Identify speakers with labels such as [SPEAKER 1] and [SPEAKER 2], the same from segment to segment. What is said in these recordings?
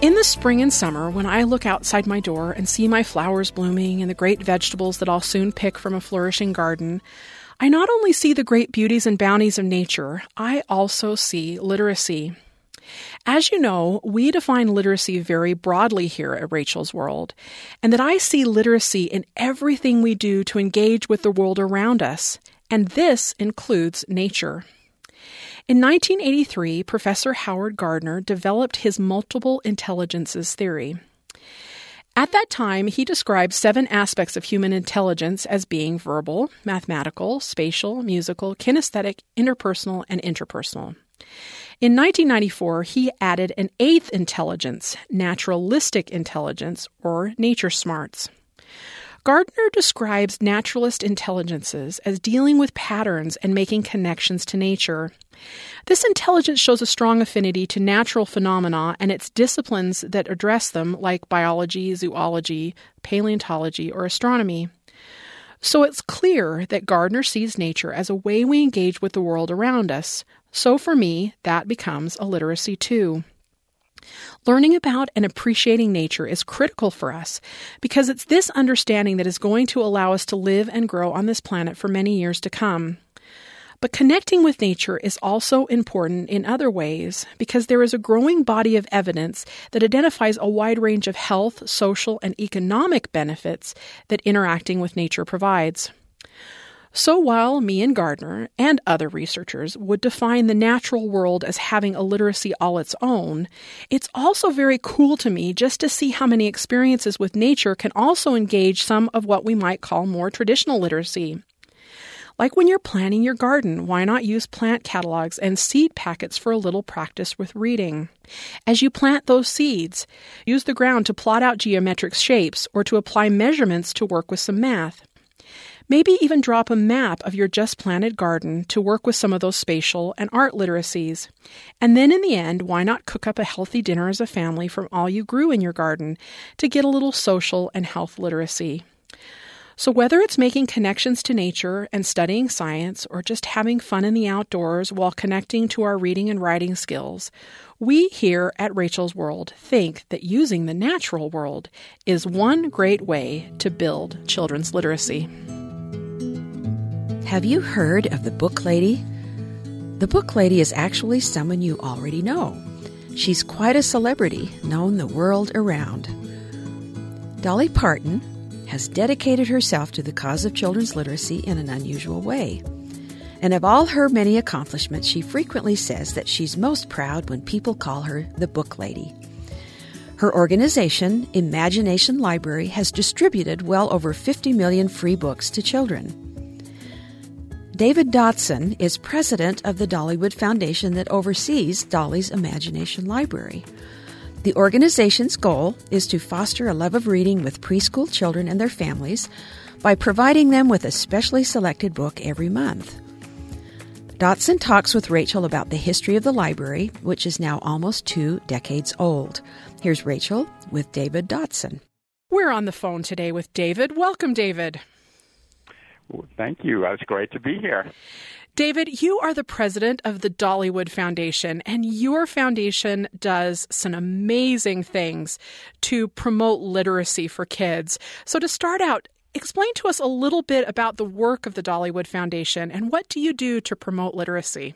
[SPEAKER 1] In the spring and summer, when I look outside my door and see my flowers blooming and the great vegetables that I'll soon pick from a flourishing garden, I not only see the great beauties and bounties of nature, I also see literacy. As you know, we define literacy very broadly here at Rachel's World, and that I see literacy in everything we do to engage with the world around us, and this includes nature. In 1983, Professor Howard Gardner developed his multiple intelligences theory. At that time, he described seven aspects of human intelligence as being verbal, mathematical, spatial, musical, kinesthetic, interpersonal, and intrapersonal. In 1994, he added an eighth intelligence, naturalistic intelligence, or nature smarts. Gardner describes naturalist intelligences as dealing with patterns and making connections to nature. This intelligence shows a strong affinity to natural phenomena and its disciplines that address them, like biology, zoology, paleontology, or astronomy. So it's clear that Gardner sees nature as a way we engage with the world around us. So for me, that becomes a literacy too. Learning about and appreciating nature is critical for us because it's this understanding that is going to allow us to live and grow on this planet for many years to come. But connecting with nature is also important in other ways because there is a growing body of evidence that identifies a wide range of health, social, and economic benefits that interacting with nature provides. So while me and Gardner and other researchers would define the natural world as having a literacy all its own, it's also very cool to me just to see how many experiences with nature can also engage some of what we might call more traditional literacy. Like when you're planning your garden, why not use plant catalogs and seed packets for a little practice with reading? As you plant those seeds, use the ground to plot out geometric shapes or to apply measurements to work with some math. Maybe even drop a map of your just planted garden to work with some of those spatial and art literacies. And then in the end, why not cook up a healthy dinner as a family from all you grew in your garden to get a little social and health literacy? So, whether it's making connections to nature and studying science, or just having fun in the outdoors while connecting to our reading and writing skills, we here at Rachel's World think that using the natural world is one great way to build children's literacy.
[SPEAKER 2] Have you heard of the Book Lady? The Book Lady is actually someone you already know. She's quite a celebrity, known the world around. Dolly Parton has dedicated herself to the cause of children's literacy in an unusual way. And of all her many accomplishments, she frequently says that she's most proud when people call her the Book Lady. Her organization, Imagination Library, has distributed well over 50 million free books to children. David Dotson is president of the Dollywood Foundation that oversees Dolly's Imagination Library. The organization's goal is to foster a love of reading with preschool children and their families by providing them with a specially selected book every month. Dotson talks with Rachel about the history of the library, which is now almost two decades old. Here's Rachel with David Dotson.
[SPEAKER 1] We're on the phone today with David. Welcome, David.
[SPEAKER 3] Thank you. It's great to be here.
[SPEAKER 1] David, you are the president of the Dollywood Foundation, and your foundation does some amazing things to promote literacy for kids. So, to start out, explain to us a little bit about the work of the Dollywood Foundation and what do you do to promote literacy?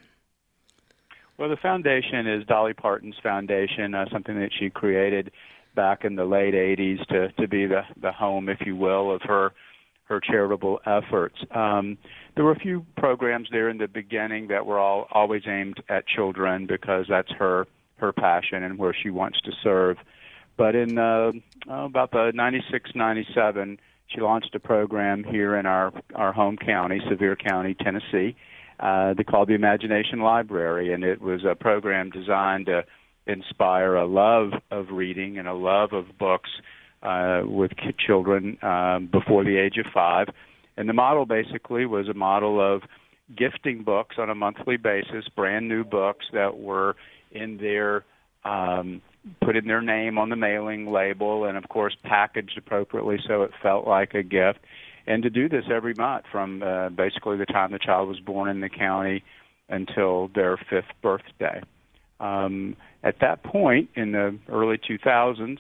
[SPEAKER 3] Well, the foundation is Dolly Parton's foundation, uh, something that she created back in the late 80s to, to be the, the home, if you will, of her her charitable efforts. Um, there were a few programs there in the beginning that were all always aimed at children because that's her her passion and where she wants to serve. But in uh, oh, about the 96, 97, she launched a program here in our our home county, Sevier County, Tennessee. Uh, they called the Imagination Library, and it was a program designed to inspire a love of reading and a love of books uh, with children um, before the age of five. and the model basically was a model of gifting books on a monthly basis, brand new books that were in their um, put in their name on the mailing label, and of course packaged appropriately so it felt like a gift. And to do this every month from uh, basically the time the child was born in the county until their fifth birthday. Um, at that point in the early 2000s,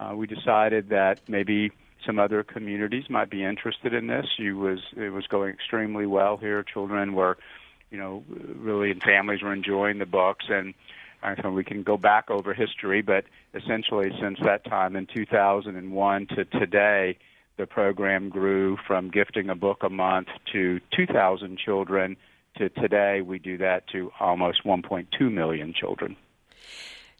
[SPEAKER 3] uh, we decided that maybe some other communities might be interested in this. You was it was going extremely well here. Children were, you know, really and families were enjoying the books, and think we can go back over history, but essentially since that time in 2001 to today, the program grew from gifting a book a month to 2,000 children to today we do that to almost 1.2 million children.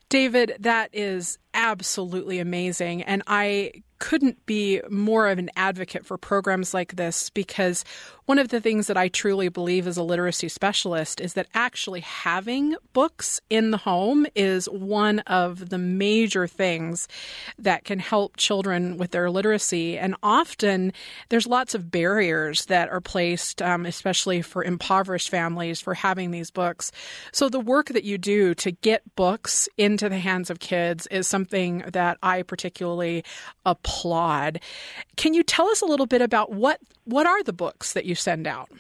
[SPEAKER 1] David, that is absolutely amazing. And I couldn't be more of an advocate for programs like this because one of the things that I truly believe as a literacy specialist is that actually having books in the home is one of the major things that can help children with their literacy. And often there's lots of barriers that are placed, um, especially for impoverished families, for having these books. So the work that you do to get books into the hands of kids is something that I particularly applaud. Can you tell us a little bit about what what are the books that you send out?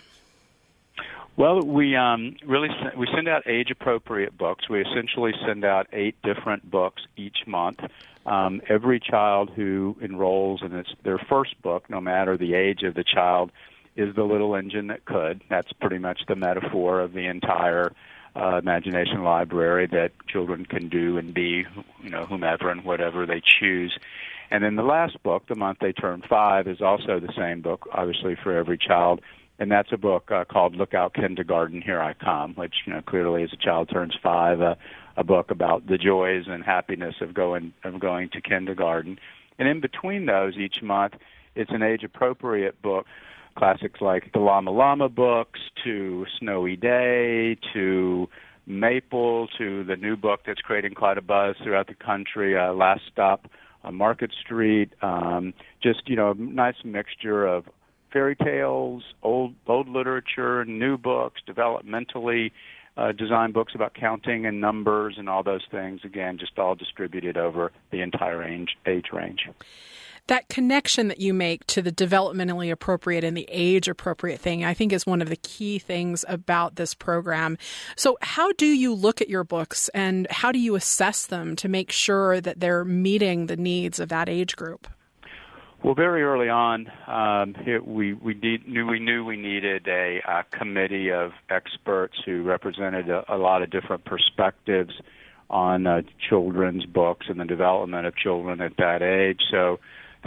[SPEAKER 3] Well, we um, really we send out age appropriate books. We essentially send out eight different books each month. Um, every child who enrolls in its, their first book, no matter the age of the child, is the little engine that could. That's pretty much the metaphor of the entire uh, imagination library that children can do and be, you know, whomever and whatever they choose. And then the last book, the month they turn five, is also the same book, obviously for every child, and that's a book uh, called "Look Out Kindergarten, Here I Come," which you know clearly as a child turns five, uh, a book about the joys and happiness of going of going to kindergarten. And in between those, each month, it's an age-appropriate book classics like the Llama Llama books to Snowy Day to Maple to the new book that's creating quite a buzz throughout the country, uh, Last Stop on Market Street. Um, just you know, a nice mixture of fairy tales, old old literature, new books, developmentally uh, designed books about counting and numbers and all those things. Again, just all distributed over the entire age, age range
[SPEAKER 1] that connection that you make to the developmentally appropriate and the age appropriate thing, I think is one of the key things about this program. So, how do you look at your books and how do you assess them to make sure that they're meeting the needs of that age group?
[SPEAKER 3] Well, very early on, um, it, we we knew we knew we needed a, a committee of experts who represented a, a lot of different perspectives on uh, children's books and the development of children at that age. So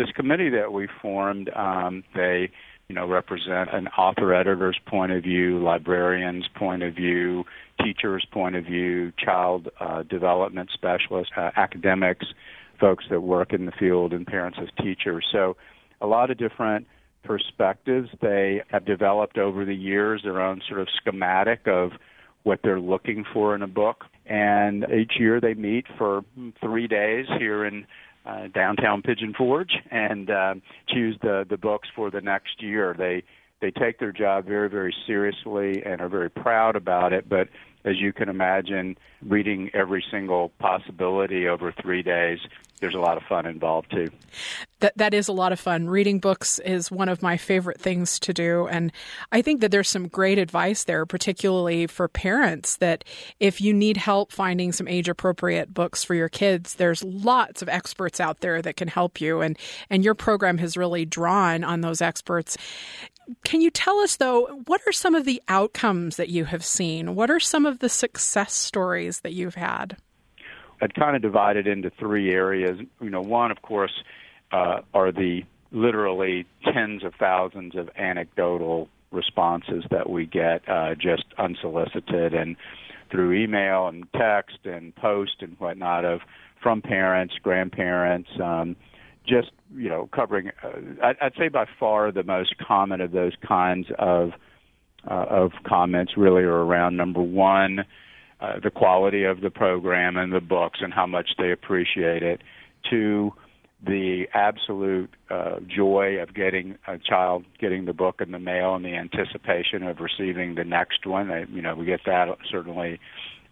[SPEAKER 3] this committee that we formed, um, they you know represent an author editor's point of view, librarian's point of view, teacher's point of view, child uh, development specialists, uh, academics, folks that work in the field, and parents as teachers. So a lot of different perspectives. They have developed over the years their own sort of schematic of what they're looking for in a book. And each year they meet for three days here in uh, downtown Pigeon Forge and uh, choose the the books for the next year. They they take their job very very seriously and are very proud about it. But as you can imagine, reading every single possibility over three days there's a lot of fun involved too.
[SPEAKER 1] That that is a lot of fun. Reading books is one of my favorite things to do and I think that there's some great advice there particularly for parents that if you need help finding some age appropriate books for your kids, there's lots of experts out there that can help you and and your program has really drawn on those experts. Can you tell us though what are some of the outcomes that you have seen? What are some of the success stories that you've had?
[SPEAKER 3] I'd kind of divided into three areas. You know, one, of course, uh, are the literally tens of thousands of anecdotal responses that we get uh, just unsolicited and through email and text and post and whatnot of from parents, grandparents, um, just you know covering. Uh, I'd say by far the most common of those kinds of uh, of comments really are around number one uh, the quality of the program and the books and how much they appreciate it, to the absolute uh, joy of getting a child getting the book in the mail and the anticipation of receiving the next one. I, you know, we get that certainly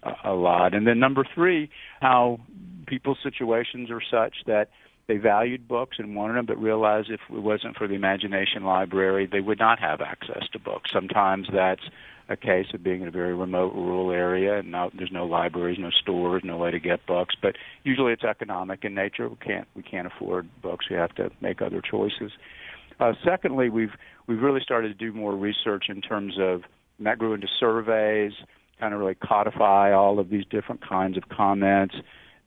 [SPEAKER 3] a, a lot. And then number three, how people's situations are such that they valued books and wanted them, but realized if it wasn't for the imagination library, they would not have access to books. Sometimes that's a case of being in a very remote rural area and not, there's no libraries, no stores, no way to get books. But usually it's economic in nature. We can't we can't afford books. We have to make other choices. Uh, secondly, we've we've really started to do more research in terms of and that grew into surveys, kind of really codify all of these different kinds of comments.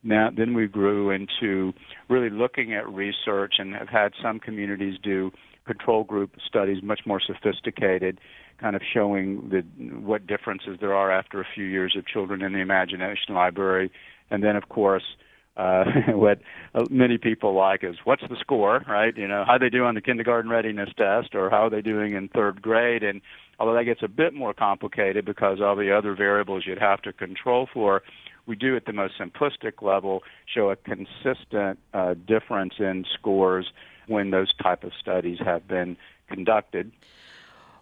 [SPEAKER 3] Now, then we grew into really looking at research and have had some communities do control group studies, much more sophisticated, kind of showing the what differences there are after a few years of children in the imagination library, and then of course. Uh, what many people like is what's the score, right? You know, how they do on the kindergarten readiness test, or how are they doing in third grade? And although that gets a bit more complicated because all the other variables you'd have to control for, we do at the most simplistic level show a consistent uh, difference in scores when those type of studies have been conducted.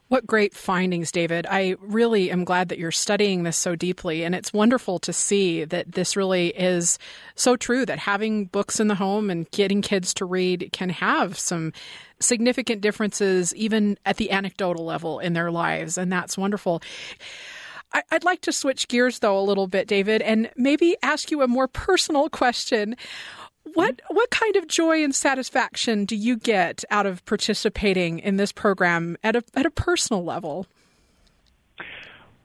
[SPEAKER 1] What great findings, David. I really am glad that you're studying this so deeply. And it's wonderful to see that this really is so true that having books in the home and getting kids to read can have some significant differences, even at the anecdotal level in their lives. And that's wonderful. I'd like to switch gears, though, a little bit, David, and maybe ask you a more personal question. What what kind of joy and satisfaction do you get out of participating in this program at a at a personal level?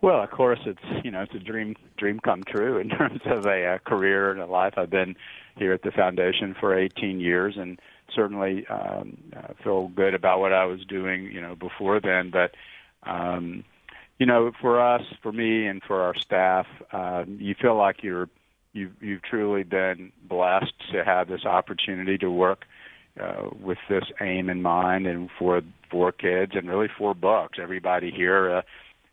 [SPEAKER 3] Well, of course, it's you know it's a dream dream come true in terms of a, a career and a life. I've been here at the foundation for 18 years, and certainly um, uh, feel good about what I was doing you know before then. But um, you know, for us, for me, and for our staff, um, you feel like you're you've you've truly been blessed to have this opportunity to work uh, with this aim in mind and for for kids and really for books. Everybody here, uh,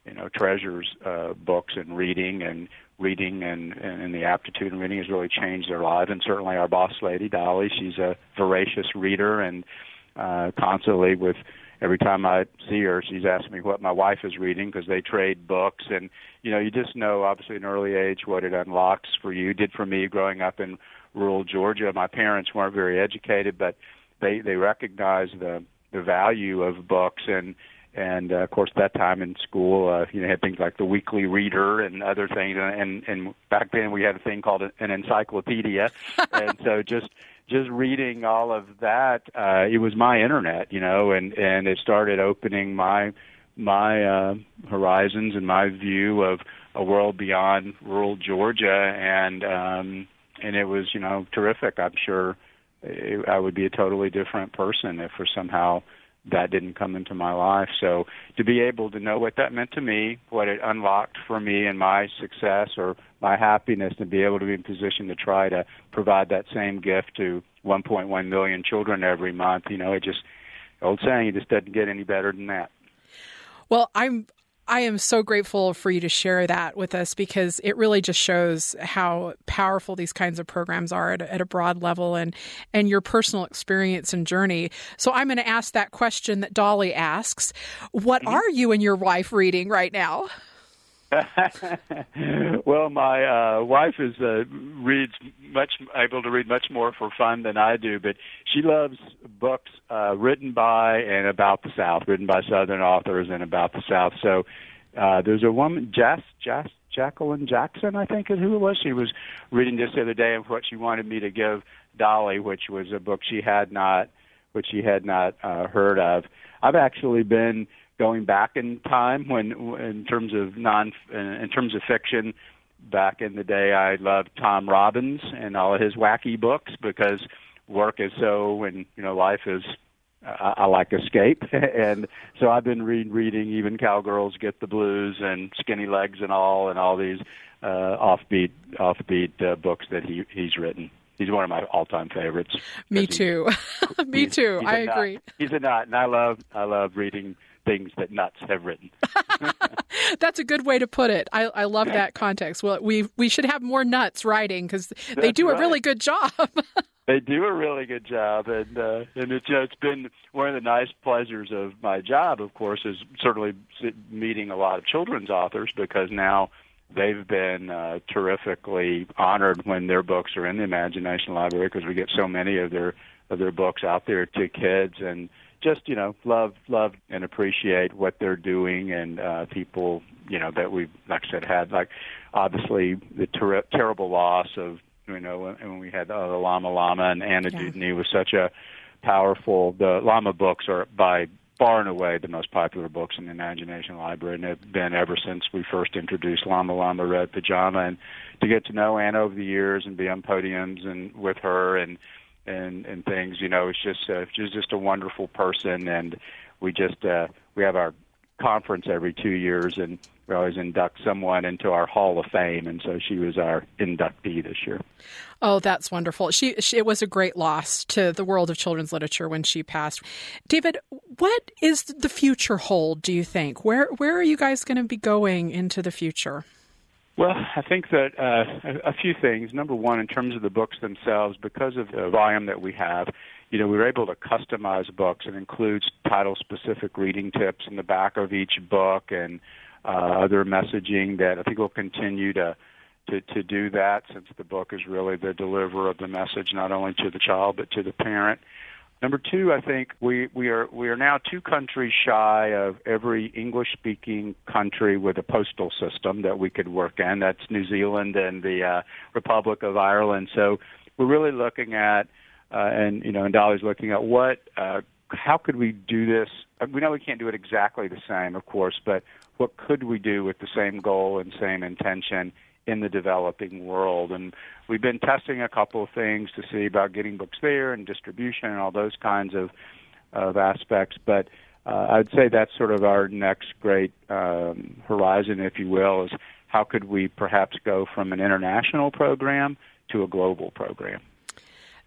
[SPEAKER 3] you know, treasures uh, books and reading and reading and, and the aptitude in reading has really changed their lives. And certainly our boss lady, Dolly, she's a voracious reader and uh, constantly with every time I see her, she's asking me what my wife is reading because they trade books, and you know, you just know obviously an early age what it unlocks for you. Did for me growing up in rural Georgia. My parents weren't very educated, but they they recognized the the value of books and and uh, of course that time in school uh, you know had things like the weekly reader and other things and and, and back then we had a thing called an encyclopedia and so just just reading all of that, uh, it was my internet, you know, and and it started opening my my uh, horizons and my view of a world beyond rural Georgia, and um, and it was, you know, terrific. I'm sure it, I would be a totally different person if for somehow that didn't come into my life. So to be able to know what that meant to me, what it unlocked for me and my success or my happiness, and be able to be in position to try to provide that same gift to 1.1 million children every month, you know, it just old saying, it just doesn't get any better than that.
[SPEAKER 1] Well, I'm I am so grateful for you to share that with us because it really just shows how powerful these kinds of programs are at, at a broad level and and your personal experience and journey. So I'm going to ask that question that Dolly asks: What mm-hmm. are you and your wife reading right now?
[SPEAKER 3] well, my uh, wife is uh, reads much able to read much more for fun than I do, but she loves books uh, written by and about the South, written by Southern authors and about the South. So uh, there's a woman, Jess, Jess, Jacqueline Jackson, I think is who it was. She was reading this the other day of what she wanted me to give Dolly, which was a book she had not, which she had not uh, heard of. I've actually been going back in time when in terms of non in terms of fiction back in the day I loved Tom Robbins and all of his wacky books because work is so and you know life is I, I like escape and so I've been re- reading even cowgirls get the blues and skinny legs and all and all these uh offbeat offbeat uh, books that he he's written he's one of my all-time favorites.
[SPEAKER 1] Me too. Me too. I agree.
[SPEAKER 3] Nut. He's a nut, and I love I love reading things that nuts have written.
[SPEAKER 1] That's a good way to put it. I, I love that context. Well, we we should have more nuts writing because they do
[SPEAKER 3] right.
[SPEAKER 1] a really good job.
[SPEAKER 3] they do a really good job, and uh, and it's you know, it's been one of the nice pleasures of my job. Of course, is certainly meeting a lot of children's authors because now they've been uh, terrifically honored when their books are in the Imagination Library because we get so many of their of their books out there to kids and just you know love love and appreciate what they're doing and uh, people you know that we've like I said had like obviously the ter- terrible loss of you know when, when we had uh, the Llama Llama and Anna yeah. Dewdney was such a powerful the Llama books are by far and away the most popular books in the Imagination Library, and have been ever since we first introduced Llama Llama Red Pajama. And to get to know Anna over the years and be on podiums and with her and and and things, you know, it's just uh, she's just a wonderful person, and we just uh, we have our conference every two years, and we always induct someone into our Hall of Fame, and so she was our inductee this year.
[SPEAKER 1] Oh, that's wonderful. She, she, it was a great loss to the world of children's literature when she passed. David, what is the future hold? Do you think? Where where are you guys going to be going into the future?
[SPEAKER 3] Well, I think that uh, a, few things. Number one, in terms of the books themselves, because of the volume that we have, you know, we were able to customize books. It includes title-specific reading tips in the back of each book and uh, other messaging that I think will continue to to to do that since the book is really the deliverer of the message not only to the child but to the parent. Number two, I think we, we are we are now two countries shy of every English speaking country with a postal system that we could work in. That's New Zealand and the uh, Republic of Ireland. So we're really looking at uh, and you know and Dolly's looking at what uh, how could we do this? We know we can't do it exactly the same, of course, but what could we do with the same goal and same intention in the developing world? And we've been testing a couple of things to see about getting books there and distribution and all those kinds of of aspects. But uh, I'd say that's sort of our next great um, horizon, if you will, is how could we perhaps go from an international program to a global program.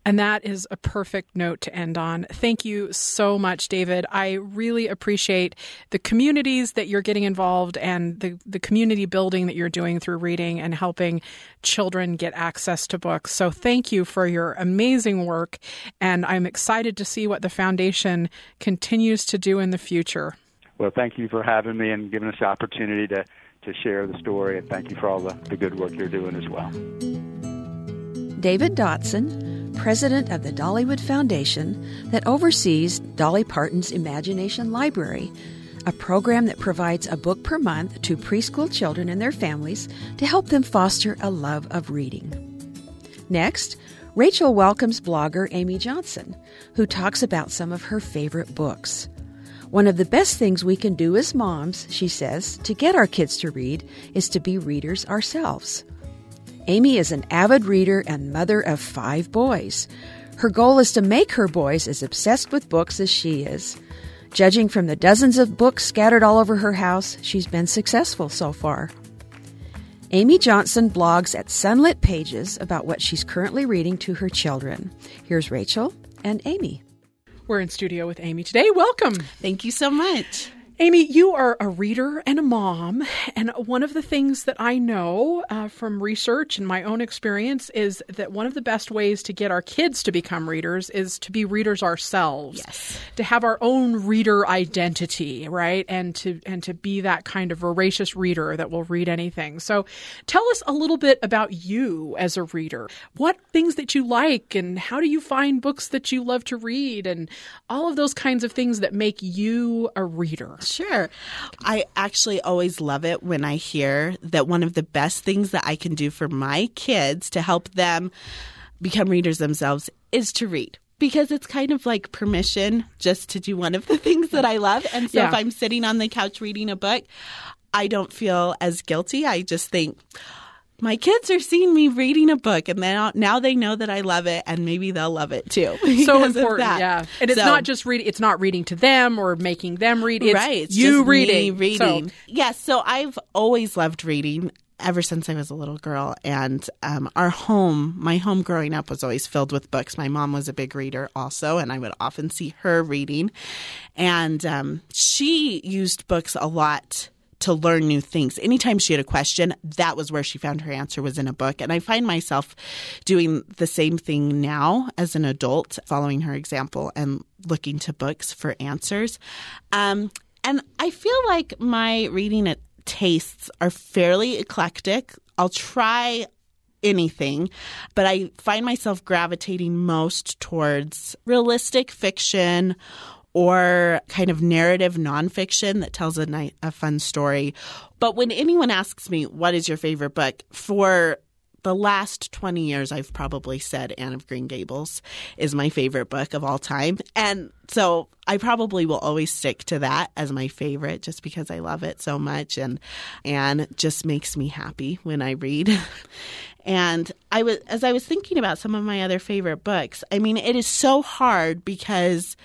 [SPEAKER 1] And that is a perfect note to end on. Thank you so much, David. I really appreciate the communities that you're getting involved and the, the community building that you're doing through reading and helping children get access to books. So thank you for your amazing work. And I'm excited to see what the foundation continues to do in the future.
[SPEAKER 3] Well, thank you for having me and giving us the opportunity to, to share the story. And thank you for all the, the good work you're doing as well.
[SPEAKER 2] David Dotson president of the Dollywood Foundation that oversees Dolly Parton's Imagination Library, a program that provides a book per month to preschool children and their families to help them foster a love of reading. Next, Rachel welcomes blogger Amy Johnson, who talks about some of her favorite books. One of the best things we can do as moms, she says, to get our kids to read is to be readers ourselves. Amy is an avid reader and mother of five boys. Her goal is to make her boys as obsessed with books as she is. Judging from the dozens of books scattered all over her house, she's been successful so far. Amy Johnson blogs at Sunlit Pages about what she's currently reading to her children. Here's Rachel and Amy.
[SPEAKER 1] We're in studio with Amy today. Welcome.
[SPEAKER 4] Thank you so much.
[SPEAKER 1] Amy, you are a reader and a mom, and one of the things that I know uh, from research and my own experience is that one of the best ways to get our kids to become readers is to be readers ourselves.
[SPEAKER 4] Yes.
[SPEAKER 1] To have our own reader identity, right? And to and to be that kind of voracious reader that will read anything. So, tell us a little bit about you as a reader. What things that you like and how do you find books that you love to read and all of those kinds of things that make you a reader.
[SPEAKER 4] Sure. I actually always love it when I hear that one of the best things that I can do for my kids to help them become readers themselves is to read because it's kind of like permission just to do one of the things that I love. And so yeah. if I'm sitting on the couch reading a book, I don't feel as guilty. I just think, my kids are seeing me reading a book and now now they know that I love it and maybe they'll love it too.
[SPEAKER 1] So important, yeah. And it's so, not just reading it's not reading to them or making them read. It's
[SPEAKER 4] right, it's
[SPEAKER 1] you reading.
[SPEAKER 4] reading. So. Yes, so I've always loved reading ever since I was a little girl. And um, our home, my home growing up, was always filled with books. My mom was a big reader also, and I would often see her reading. And um, she used books a lot to learn new things. Anytime she had a question, that was where she found her answer was in a book. And I find myself doing the same thing now as an adult, following her example and looking to books for answers. Um, and I feel like my reading tastes are fairly eclectic. I'll try anything, but I find myself gravitating most towards realistic fiction or kind of narrative nonfiction that tells a, a fun story. But when anyone asks me, what is your favorite book? For the last 20 years, I've probably said Anne of Green Gables is my favorite book of all time. And so I probably will always stick to that as my favorite just because I love it so much. And Anne just makes me happy when I read. and I was, as I was thinking about some of my other favorite books, I mean, it is so hard because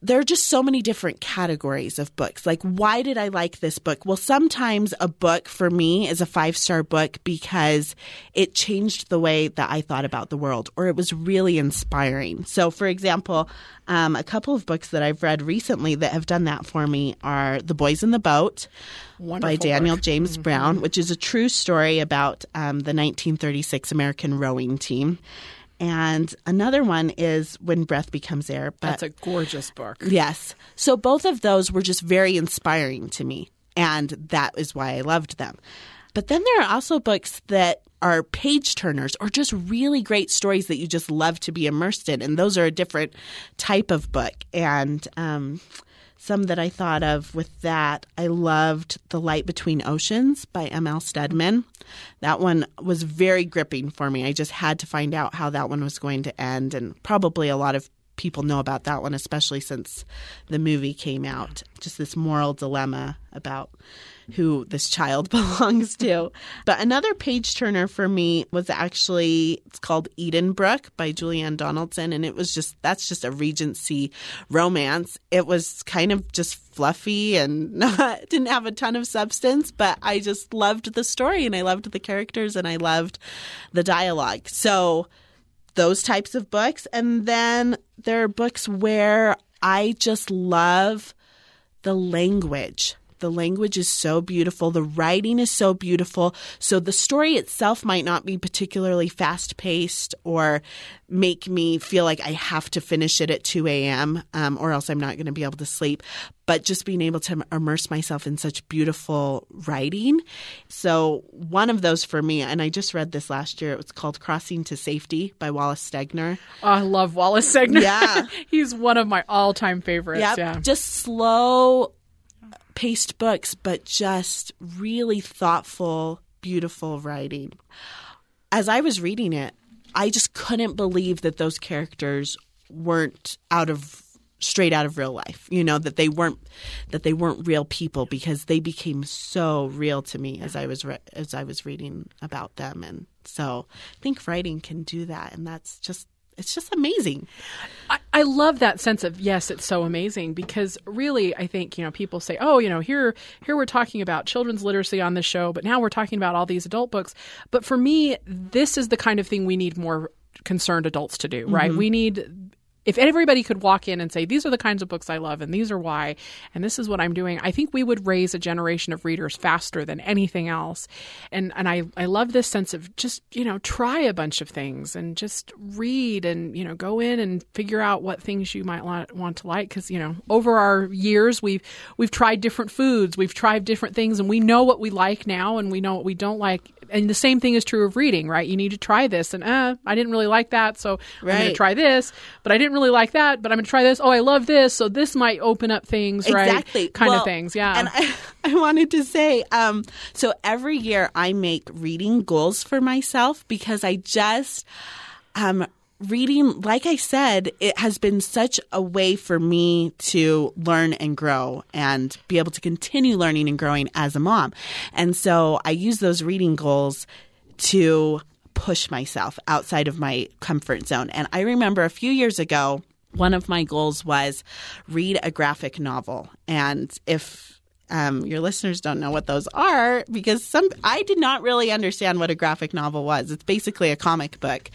[SPEAKER 4] there are just so many different categories of books. Like, why did I like this book? Well, sometimes a book for me is a five star book because it changed the way that I thought about the world or it was really inspiring. So, for example, um, a couple of books that I've read recently that have done that for me are The Boys in the Boat
[SPEAKER 1] Wonderful
[SPEAKER 4] by Daniel
[SPEAKER 1] book.
[SPEAKER 4] James
[SPEAKER 1] Mm-hmm.
[SPEAKER 4] Brown, which is a true story about um, the 1936 American rowing team. And another one is When Breath Becomes Air. But
[SPEAKER 1] That's a gorgeous book.
[SPEAKER 4] Yes. So both of those were just very inspiring to me. And that is why I loved them. But then there are also books that are page turners or just really great stories that you just love to be immersed in. And those are a different type of book. And um, some that I thought of with that, I loved The Light Between Oceans by M.L. Stedman. That one was very gripping for me. I just had to find out how that one was going to end. And probably a lot of people know about that one, especially since the movie came out. Just this moral dilemma about who this child belongs to. But another page turner for me was actually it's called Edenbrook by Julianne Donaldson, and it was just that's just a Regency romance. It was kind of just fluffy and not, didn't have a ton of substance, but I just loved the story and I loved the characters and I loved the dialogue. So those types of books. And then there are books where I just love the language. The language is so beautiful. The writing is so beautiful. So the story itself might not be particularly fast paced or make me feel like I have to finish it at 2 a.m. Um, or else I'm not going to be able to sleep. But just being able to immerse myself in such beautiful writing. So one of those for me, and I just read this last year, it was called Crossing to Safety by Wallace Stegner.
[SPEAKER 1] Oh, I love Wallace Stegner.
[SPEAKER 4] Yeah.
[SPEAKER 1] He's one of my all time favorites.
[SPEAKER 4] Yep.
[SPEAKER 1] Yeah.
[SPEAKER 4] Just slow paced books, but just really thoughtful, beautiful writing. As I was reading it, I just couldn't believe that those characters weren't out of straight out of real life you know that they weren't that they weren't real people because they became so real to me as i was re- as i was reading about them and so i think writing can do that and that's just it's just amazing
[SPEAKER 1] I, I love that sense of yes, it's so amazing because really, I think you know people say, oh, you know, here here we're talking about children's literacy on this show, but now we're talking about all these adult books. But for me, this is the kind of thing we need more concerned adults to do, right? Mm-hmm. We need if everybody could walk in and say these are the kinds of books I love and these are why and this is what I'm doing, I think we would raise a generation of readers faster than anything else. And and I I love this sense of just, you know, try a bunch of things and just read and, you know, go in and figure out what things you might want, want to like cuz, you know, over our years we've we've tried different foods, we've tried different things and we know what we like now and we know what we don't like. And the same thing is true of reading, right? You need to try this and uh, I didn't really like that, so I'm going to try this, but I didn't really like that, but I'm going to try this. Oh, I love this, so this might open up things, right?
[SPEAKER 4] Exactly.
[SPEAKER 1] Kind
[SPEAKER 4] Well,
[SPEAKER 1] of things, yeah.
[SPEAKER 4] And I, I wanted to say, um, so every year I make reading goals for myself because I just, um, reading, like I said, it has been such a way for me to learn and grow and be able to continue learning and growing as a mom. And so I use those reading goals to push myself outside of my comfort zone. And I remember a few years ago, one of my goals was read a graphic novel. And if um, your listeners don't know what those are, because some I did not really understand what a graphic novel was. It's basically a comic book.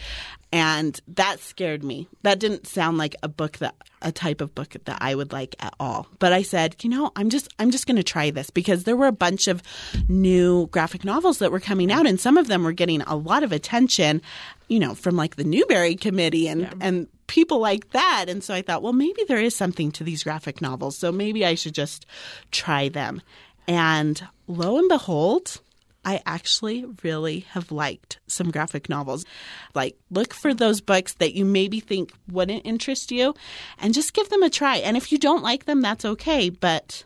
[SPEAKER 4] And that scared me. That didn't sound like a book that a type of book that I would like at all. But I said, you know, I'm just I'm just going to try this because there were a bunch of new graphic novels that were coming out and some of them were getting a lot of attention, you know, from like the Newbery committee and yeah. and people like that. And so I thought, well, maybe there is something to these graphic novels. So maybe I should just try them. And lo and behold, I actually really have liked some graphic novels. Like, look for those books that you maybe think wouldn't interest you and just give them a try. And if you don't like them, that's okay. But,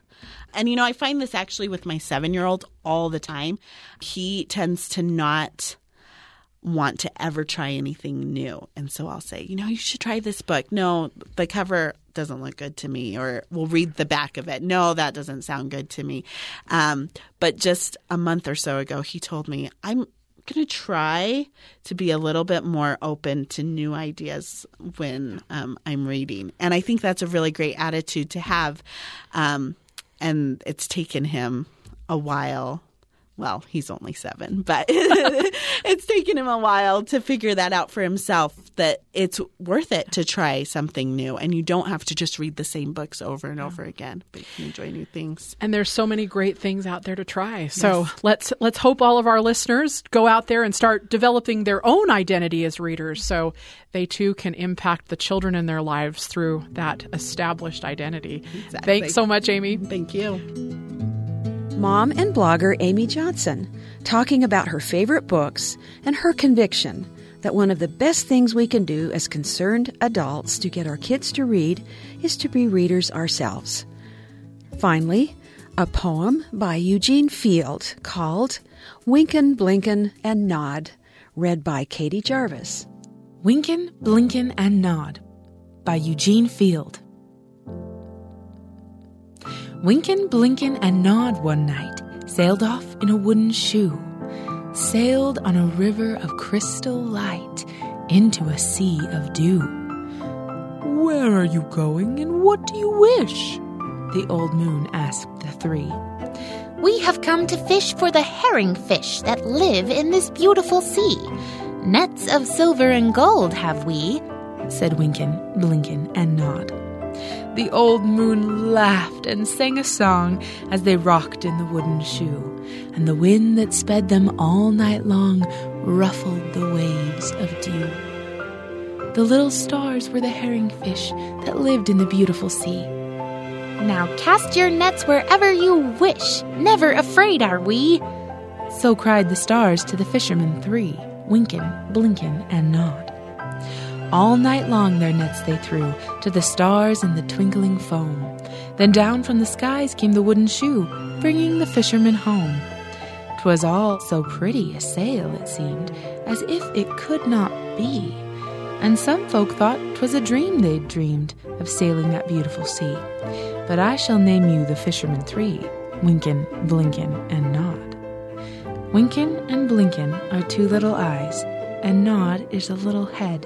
[SPEAKER 4] and you know, I find this actually with my seven year old all the time. He tends to not want to ever try anything new. And so I'll say, you know, you should try this book. No, the cover doesn't look good to me. Or we'll read the back of it. No, that doesn't sound good to me. Um, but just a month or so ago, he told me, I'm going to try to be a little bit more open to new ideas when um, I'm reading. And I think that's a really great attitude to have. Um, and it's taken him a while well, he's only seven, but it's taken him a while to figure that out for himself that it's worth it to try something new. And you don't have to just read the same books over and over again, but you can enjoy new things.
[SPEAKER 1] And there's so many great things out there to try. So yes. let's let's hope all of our listeners go out there and start developing their own identity as readers so they too can impact the children in their lives through that established identity. Exactly. Thanks so much, Amy.
[SPEAKER 4] Thank you
[SPEAKER 2] mom and blogger Amy Johnson, talking about her favorite books and her conviction that one of the best things we can do as concerned adults to get our kids to read is to be readers ourselves. Finally, a poem by Eugene Field called Winkin', Blinkin', and Nod, read by Katie Jarvis.
[SPEAKER 5] Winkin', Blinkin', and Nod by Eugene Field. Winkin', Blinkin', and Nod one night sailed off in a wooden shoe, sailed on a river of crystal light into a sea of dew. Where are you going and what do you wish? The old moon asked the three.
[SPEAKER 6] We have come to fish for the herring fish that live in this beautiful sea. Nets of silver and gold have we, said Winkin', Blinkin', and Nod.
[SPEAKER 5] The old moon laughed and sang a song as they rocked in the wooden shoe, and the wind that sped them all night long ruffled the waves of dew. The little stars were the herring fish that lived in the beautiful sea.
[SPEAKER 6] Now cast your nets wherever you wish, never afraid are we.
[SPEAKER 5] So cried the stars to the fishermen three, Winkin', Blinkin', and Nod. All night long their nets they threw to the stars and the twinkling foam. Then down from the skies came the wooden shoe, bringing the fishermen home. 'Twas all so pretty a sail, it seemed, as if it could not be. And some folk thought 'twas a dream they'd dreamed of sailing that beautiful sea. But I shall name you the fishermen three Winkin', Blinkin', and Nod. Winkin' and Blinkin' are two little eyes, and Nod is a little head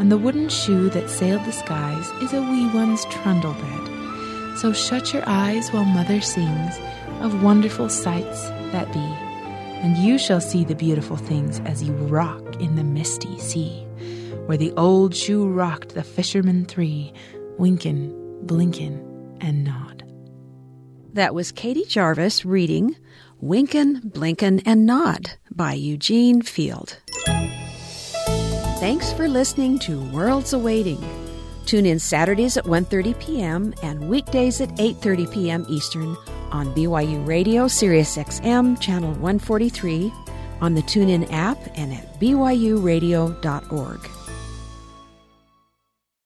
[SPEAKER 5] and the wooden shoe that sailed the skies is a wee one's trundle bed. So shut your eyes while mother sings of wonderful sights that be, and you shall see the beautiful things as you rock in the misty sea, where the old shoe rocked the fishermen three, winkin', blinkin', and nod.
[SPEAKER 2] That was Katie Jarvis reading Winkin', Blinkin', and Nod by Eugene Field. Thanks for listening to Worlds Awaiting. Tune in Saturdays at 1:30 p.m. and weekdays at 8:30 p.m. Eastern on BYU Radio Sirius XM channel 143 on the TuneIn app and at byuradio.org.